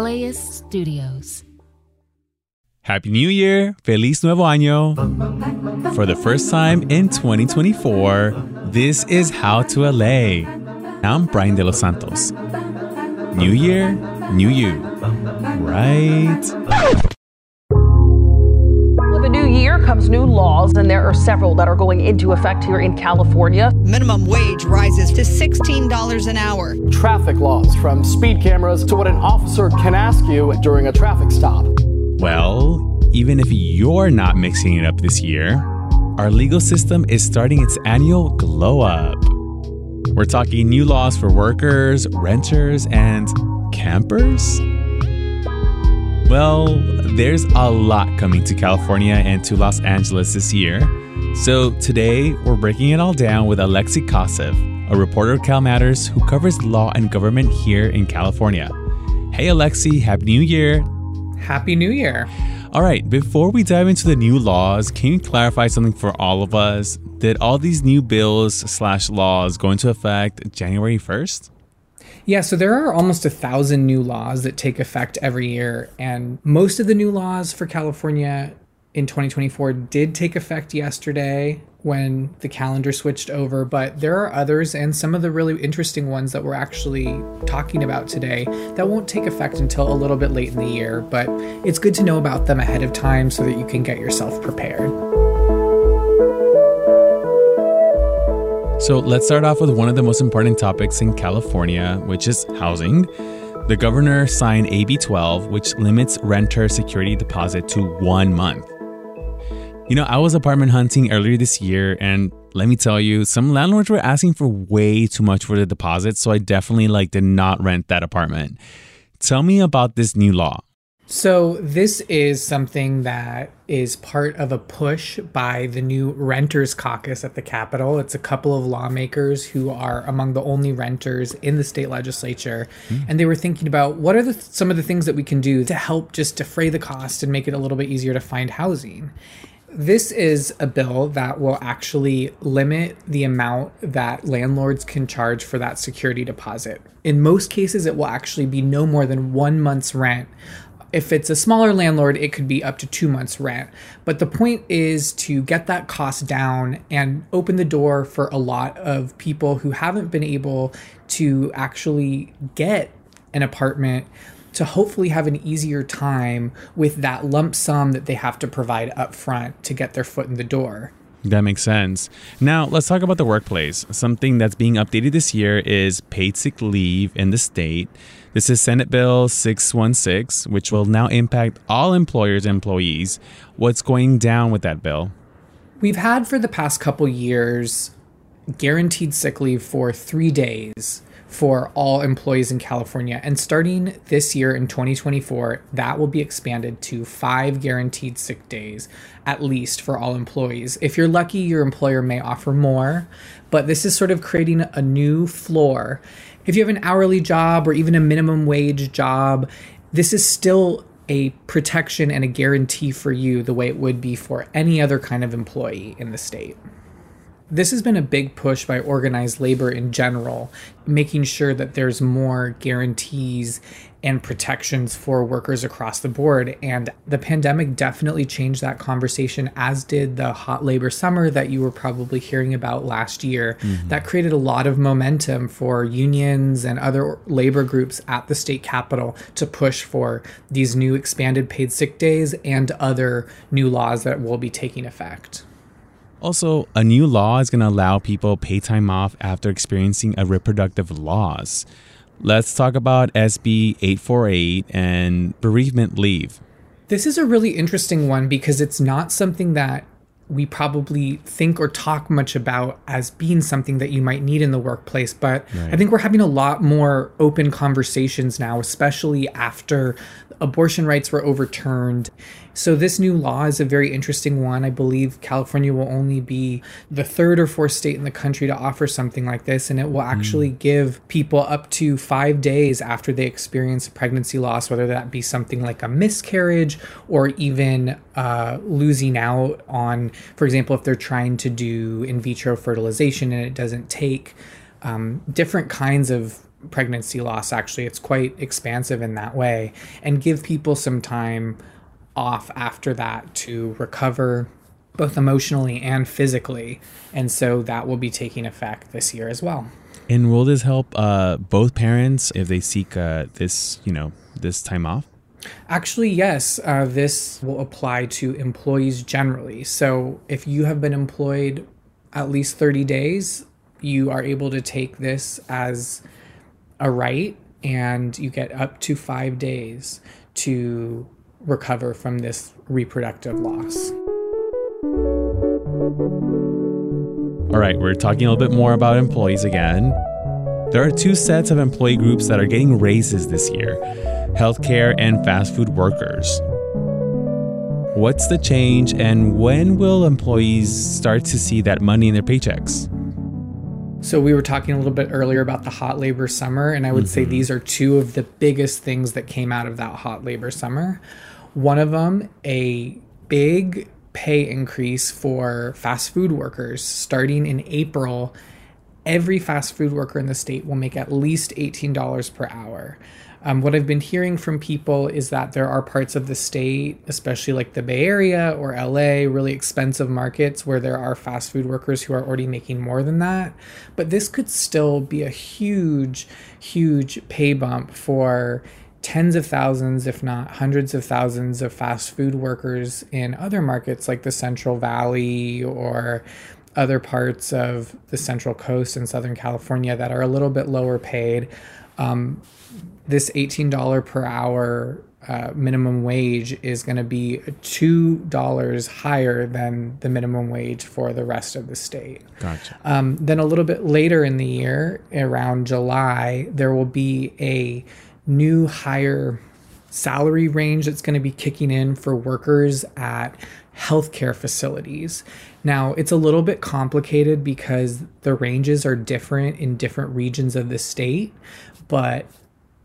LAist Studios. Happy New Year! Feliz Nuevo Año! For the first time in 2024, this is How to LA. I'm Brian De Los Santos. New Year, new you. Right? And there are several that are going into effect here in California. Minimum wage rises to $16 an hour. Traffic laws, from speed cameras to what an officer can ask you during a traffic stop. Well, even if you're not mixing it up this year, our legal system is starting its annual glow up. We're talking new laws for workers, renters, and campers? Well, there's a lot coming to California and to Los Angeles this year. So today, we're breaking it all down with Alexei Koseff, a reporter of CalMatters who covers law and government here in California. Hey, Alexei, Happy New Year! Happy New Year. All right, before we dive into the new laws, can you clarify something for all of us? Did all these new bills slash laws go into effect January 1st? Yeah, so there are almost a thousand new laws that take effect every year, and most of the new laws for California in 2024 did take effect yesterday when the calendar switched over, but there are others and some of the really interesting ones that we're actually talking about today that won't take effect until a little bit late in the year, but it's good to know about them ahead of time so that you can get yourself prepared. So let's start off with one of the most important topics in California, which is housing. The governor signed AB 12, which limits renter security deposit to one month. You know, I was apartment hunting earlier this year, and let me tell you, some landlords were asking for way too much for the deposit, so I definitely like did not rent that apartment. Tell me about this new law. So, this is something that is part of a push by the new Renters Caucus at the Capitol. It's a couple of lawmakers who are among the only renters in the state legislature. Mm. And they were thinking about what are the, some of the things that we can do to help just defray the cost and make it a little bit easier to find housing. This is a bill that will actually limit the amount that landlords can charge for that security deposit. In most cases, it will actually be no more than one month's rent if it's a smaller landlord, it could be up to two months' rent. But the point is to get that cost down and open the door for a lot of people who haven't been able to actually get an apartment to hopefully have an easier time with that lump sum that they have to provide up front to get their foot in the door. That makes sense. Now, let's talk about the workplace. Something that's being updated this year is paid sick leave in the state. This is Senate Bill 616, which will now impact all employers employees. What's going down with that bill? We've had for the past couple years guaranteed sick leave for three days for all employees in California. And starting this year in 2024, that will be expanded to five guaranteed sick days at least for all employees. If you're lucky, your employer may offer more, but this is sort of creating a new floor if you have an hourly job or even a minimum wage job, this is still a protection and a guarantee for you the way it would be for any other kind of employee in the state. This has been a big push by organized labor in general, making sure that there's more guarantees and protections for workers across the board. And the pandemic definitely changed that conversation, as did the hot labor summer that you were probably hearing about last year. Mm-hmm. That created a lot of momentum for unions and other labor groups at the state capitol to push for these new expanded paid sick days and other new laws that will be taking effect. Also, a new law is going to allow people pay time off after experiencing a reproductive loss. let's talk about SB 848 and bereavement leave. This is a really interesting one because it's not something that we probably think or talk much about as being something that you might need in the workplace. But right. I think we're having a lot more open conversations now, especially after abortion rights were overturned so, this new law is a very interesting one. I believe California will only be the third or fourth state in the country to offer something like this, and it will actually mm. give people up to five days after they experience pregnancy loss, whether that be something like a miscarriage or even uh, losing out on, for example, if they're trying to do in vitro fertilization and it doesn't take. Um, different kinds of pregnancy loss actually it's quite expansive in that way and give people some time off after that to recover both emotionally and physically. And so that will be taking effect this year as well. And will this help uh, both parents if they seek uh, this, you know, this time off? Actually, yes. Uh, this will apply to employees generally. So if you have been employed at least 30 days, you are able to take this as a right and you get up to five days to recover from this reproductive loss. All right, we're talking a little bit more about employees again. There are two sets of employee groups that are getting raises this year healthcare and fast food workers. What's the change, and when will employees start to see that money in their paychecks? So, we were talking a little bit earlier about the hot labor summer, and I would mm-hmm. say these are two of the biggest things that came out of that hot labor summer. One of them, a big pay increase for fast food workers starting in April. Every fast food worker in the state will make at least $18 per hour. Um, what I've been hearing from people is that there are parts of the state, especially like the Bay Area or LA, really expensive markets where there are fast food workers who are already making more than that. But this could still be a huge, huge pay bump for tens of thousands, if not hundreds of thousands, of fast food workers in other markets like the Central Valley or other parts of the Central Coast in Southern California that are a little bit lower paid. Um, this $18 per hour uh, minimum wage is going to be $2 higher than the minimum wage for the rest of the state. Gotcha. Um, then a little bit later in the year, around July, there will be a new higher salary range that's going to be kicking in for workers at healthcare facilities. Now, it's a little bit complicated because the ranges are different in different regions of the state, but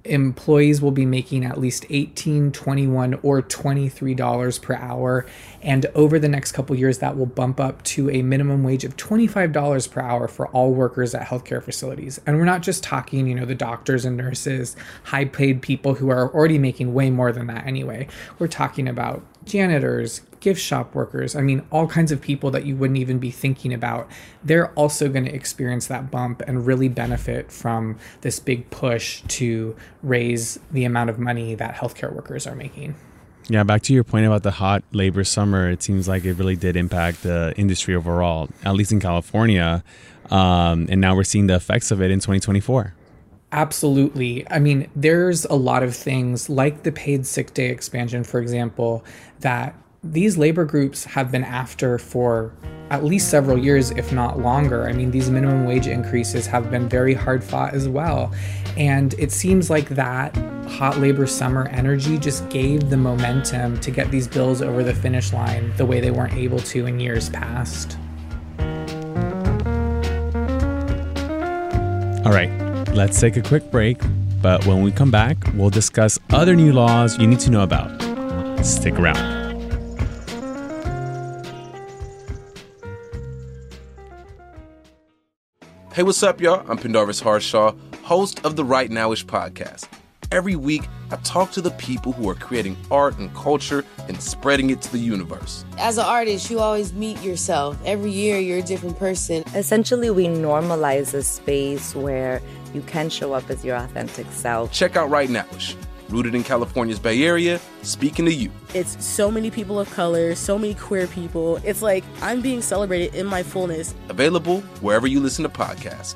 employees will be making at least 18 21 or 23 dollars per hour. And over the next couple years that will bump up to a minimum wage of 25 dollars per hour for all workers at healthcare facilities. And we're not just talking you know the doctors and nurses high paid people who are already making way more than that anyway. We're talking about janitors gift shop workers, I mean, all kinds of people that you wouldn't even be thinking about, they're also going to experience that bump and really benefit from this big push to raise the amount of money that healthcare workers are making. Yeah, back to your point about the hot labor summer, it seems like it really did impact the industry overall, at least in California. Um, and now we're seeing the effects of it in 2024. Absolutely. I mean, there's a lot of things like the paid sick day expansion, for example, that these labor groups have been after for at least several years, if not longer. I mean, these minimum wage increases have been very hard fought as well. And it seems like that hot labor summer energy just gave the momentum to get these bills over the finish line the way they weren't able to in years past. All right, let's take a quick break. But when we come back, we'll discuss other new laws you need to know about. Stick around. Hey, what's up, y'all? I'm Pendarvis Harshaw, host of the Right Nowish podcast. Every week, I talk to the people who are creating art and culture and spreading it to the universe. As an artist, you always meet yourself. Every year, you're a different person. Essentially, we normalize a space where you can show up as your authentic self. Check out Right Nowish rooted in California's Bay Area, speaking to you. It's so many people of color, so many queer people. It's like I'm being celebrated in my fullness. Available wherever you listen to podcasts.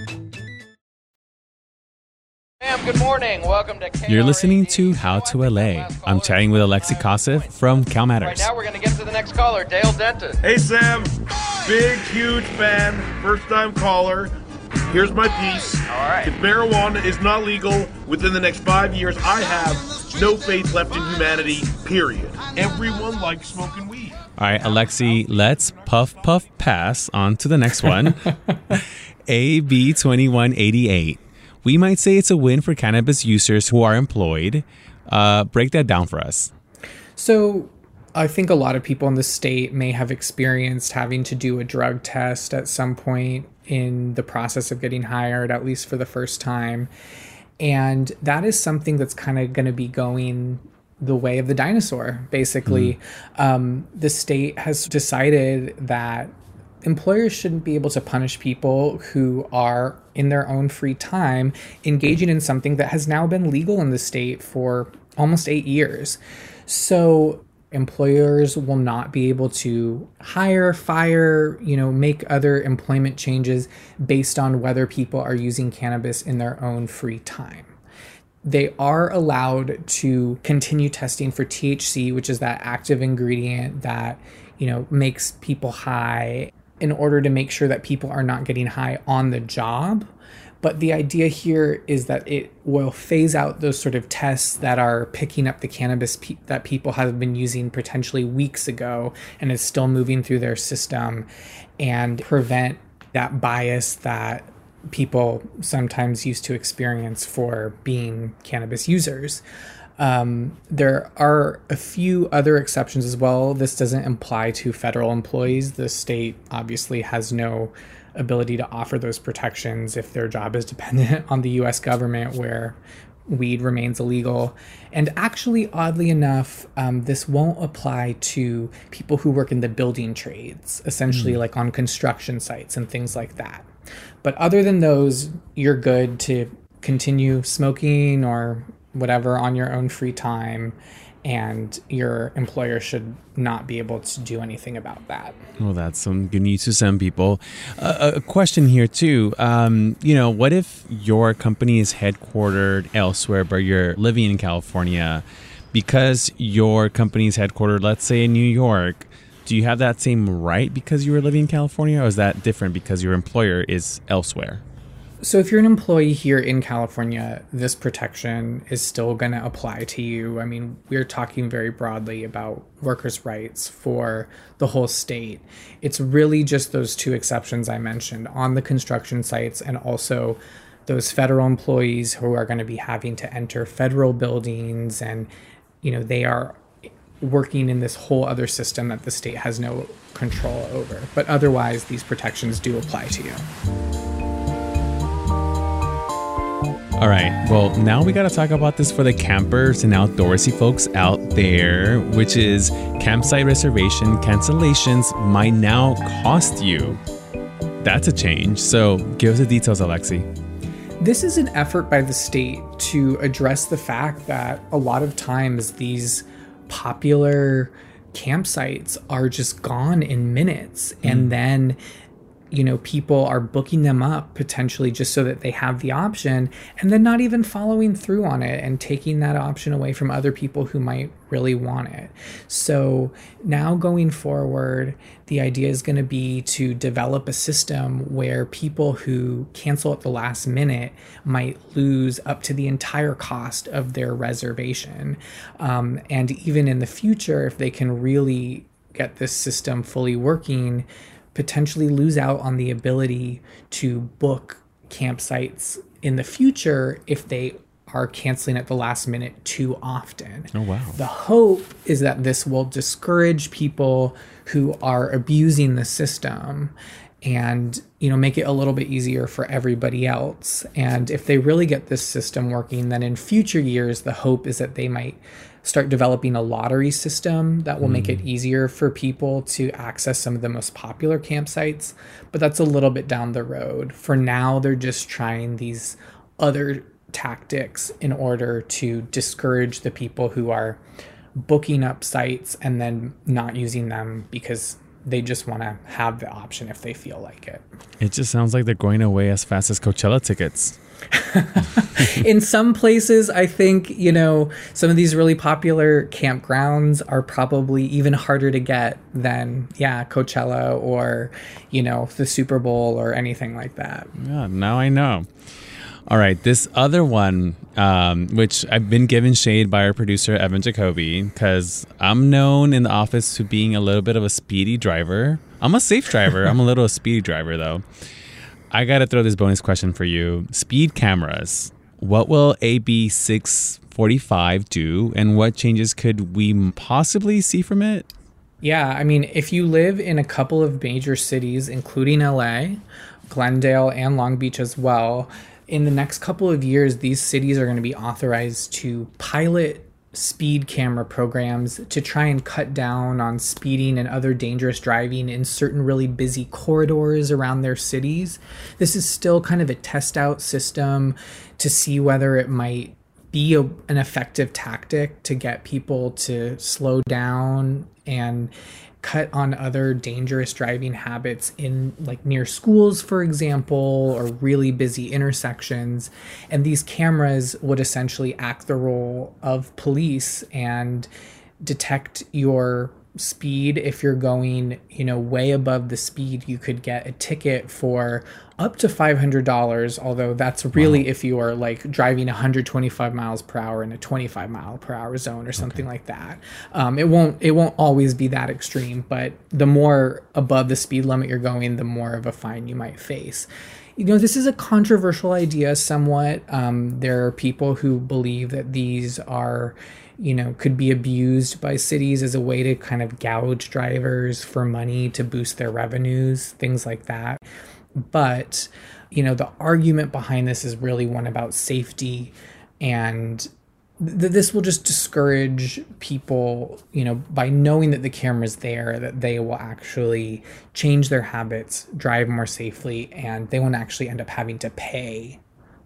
Good morning. Welcome to You're listening to How to LA. I'm chatting with Alexei Koseff from Cal Right Matters. now, we're going to get to the next caller, Dale Denton. Hey Sam, big huge fan, first time caller. Here's my piece. All right. If marijuana is not legal within the next five years, I have no faith left in humanity. Period. Everyone likes smoking weed. All right, Alexei, let's puff puff pass on to the next one. AB 2188. We might say it's a win for cannabis users who are employed. Uh, break that down for us. So, I think a lot of people in the state may have experienced having to do a drug test at some point in the process of getting hired, at least for the first time. And that is something that's kind of going to be going the way of the dinosaur, basically. Um, the state has decided that employers shouldn't be able to punish people who are in their own free time engaging in something that has now been legal in the state for almost eight years. So employers will not be able to hire, fire, you know, make other employment changes based on whether people are using cannabis in their own free time they are allowed to continue testing for THC, which is that active ingredient that, you know, makes people high in order to make sure that people are not getting high on the job. But the idea here is that it will phase out those sort of tests that are picking up the cannabis pe- that people have been using potentially weeks ago and is still moving through their system and prevent that bias that people sometimes used to experience for being cannabis users. Um, there are a few other exceptions as well. This doesn't apply to federal employees. The state obviously has no ability to offer those protections if their job is dependent on the US government, where weed remains illegal. And actually, oddly enough, um, this won't apply to people who work in the building trades, essentially, Mm. like on construction sites and things like that. But other than those, you're good to continue smoking or whatever on your own free time, and your employer should not be able to do anything about that. Well, that's some good news to some people. Uh, a question here too. Um, you know, what if your company is headquartered elsewhere, but you're living in California? Because your company is headquartered, let's say in New York, do you have that same right because you were living in California, or is that different because your employer is elsewhere? So, if you're an employee here in California, this protection is still going to apply to you. I mean, we're talking very broadly about workers' rights for the whole state. It's really just those two exceptions I mentioned on the construction sites and also those federal employees who are going to be having to enter federal buildings and, you know, they are working in this whole other system that the state has no control over. But otherwise, these protections do apply to you. All right. Well, now we got to talk about this for the campers and outdoorsy folks out there, which is campsite reservation cancellations might now cost you. That's a change. So give us the details, Alexei. This is an effort by the state to address the fact that a lot of times these popular campsites are just gone in minutes and hmm. then you know people are booking them up potentially just so that they have the option and then not even following through on it and taking that option away from other people who might really want it. So now going forward the idea is going to be to develop a system where people who cancel at the last minute might lose up to the entire cost of their reservation. Um, and even in the future if they can really get this system fully working potentially lose out on the ability to book campsites in the future if they are canceling at the last minute too often. Oh, wow. The hope is that this will discourage people who are abusing the system and you know make it a little bit easier for everybody else and if they really get this system working then in future years the hope is that they might start developing a lottery system that will make it Mm. easier for people to access some of the most popular campsites. But that's a little bit down the road. For now, they're just trying these other tactics in order to discourage the people who are booking up sites and then not using them because they just want to have the option if they feel like it. It just sounds like they're going away as fast as Coachella tickets. in some places, I think, you know, some of these really popular campgrounds are probably even harder to get than, yeah, Coachella or, you know, the Super Bowl or anything like that. Yeah, now I know. All right, this other one, um, which I've been given shade by our producer Evan Jacoby, because I'm known in the office to being a little bit of a speedy driver. I'm a safe driver. I'm a little speedy driver though. I gotta throw this bonus question for you: speed cameras. What will AB 645 do, and what changes could we possibly see from it? Yeah, I mean, if you live in a couple of major cities, including LA, Glendale, and Long Beach as well, in the next couple of years, these cities are going to be authorized to pilot speed camera programs to try and cut down on speeding and other dangerous driving in certain really busy corridors around their cities. This is still kind of a test out system to see whether it might be a, an effective tactic to get people to slow down and cut on other dangerous driving habits in like near schools for example or really busy intersections. And these cameras would essentially act the role of police and detect your speed if you're going you know way above the speed you could get a ticket for up to $500 although that's really if you are like driving 125 miles per hour in a 25 mile per hour zone or something like that. Um, it won't it won't always be that extreme but the more above the speed limit you're going the more of a fine you might face. You know this is a controversial idea somewhat. Um, there are people who believe that these are you know could be abused by cities as a way to kind of gouge drivers for money to boost their revenues things like that. But you know the argument behind this is really one about safety and th- this will just discourage people you know by knowing that the camera's there that they will actually change their habits drive more safely and they won't actually end up having to pay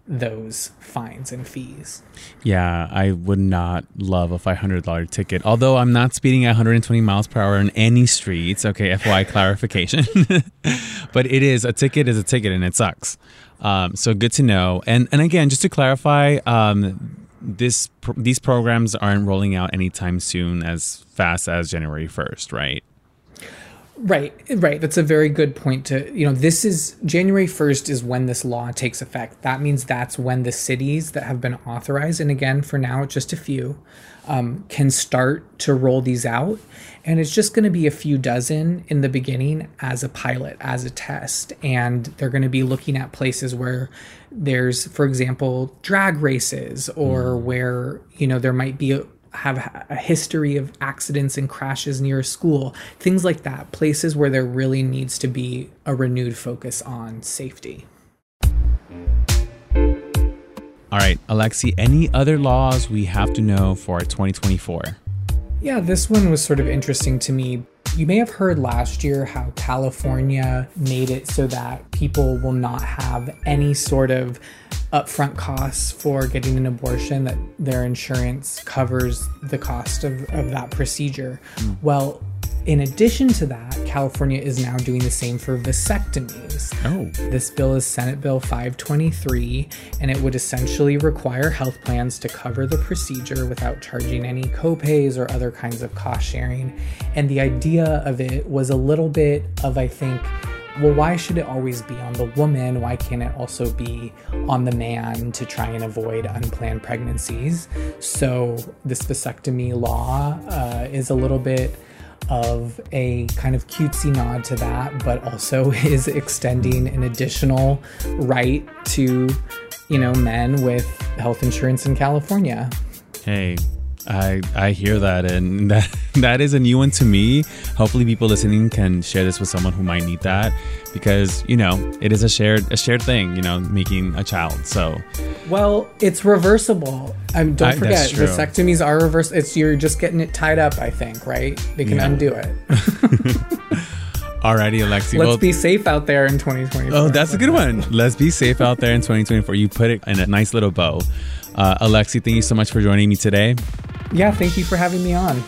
those fines and fees Yeah, I would not love a $500 ticket. Although I'm not speeding at 120 miles per hour in any streets. Okay, FYI clarification. but it is a ticket is a ticket and it sucks. Um, so good to know. And and again, just to clarify, um, this these programs aren't rolling out anytime soon, as fast as January 1st, right? Right, right. That's a very good point to, you know, this is January 1st is when this law takes effect. That means that's when the cities that have been authorized, and again, for now, just a few, um, can start to roll these out. And it's just going to be a few dozen in the beginning as a pilot, as a test. And they're going to be looking at places where there's, for example, drag races or where, you know, there might be a, have a history of accidents and crashes near a school, things like that, places where there really needs to be a renewed focus on safety. All right, Alexei, any other laws we have to know for 2024? Yeah, this one was sort of interesting to me. You may have heard last year how California made it so that people will not have any sort of upfront costs for getting an abortion, that their insurance covers the cost of, of that procedure. Hmm. Well, in addition to that, California is now doing the same for vasectomies. Oh. This bill is Senate Bill 523, and it would essentially require health plans to cover the procedure without charging any copays or other kinds of cost sharing. And the idea of it was a little bit of, I think, well, why should it always be on the woman? Why can't it also be on the man to try and avoid unplanned pregnancies? So, this vasectomy law uh, is a little bit of a kind of cutesy nod to that, but also is extending an additional right to, you know, men with health insurance in California. Hey, I I hear that, and that that is a new one to me. Hopefully, people listening can share this with someone who might need that, because you know it is a shared a shared thing. You know, making a child. So, well, it's reversible. Um, don't I- forget, vasectomies are reverse. It's you're just getting it tied up. I think, right? They can Yeah. undo it. alrighty, Alexei. Let's well, be safe out there in 2024. Oh, that's a good one. Let's be safe out there in 2024. You put it in a nice little bow. Uh, Alexei, thank you so much for joining me today. Yeah, thank you for having me on.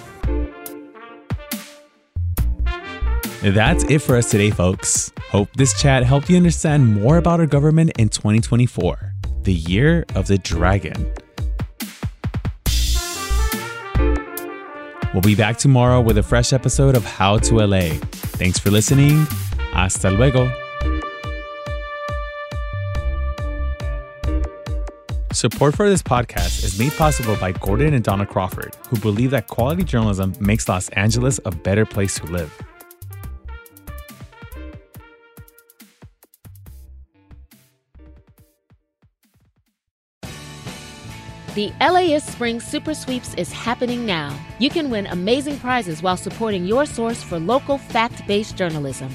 That's it for us today, folks. Hope this chat helped you understand more about our government in 2024, the year of the dragon. We'll be back tomorrow with a fresh episode of How to LA. Thanks for listening. Hasta luego. Support for this podcast is made possible by Gordon and Donna Crawford, who believe that quality journalism makes Los Angeles a better place to live. The LAist Spring Super Sweeps is happening now. You can win amazing prizes while supporting your source for local fact based journalism.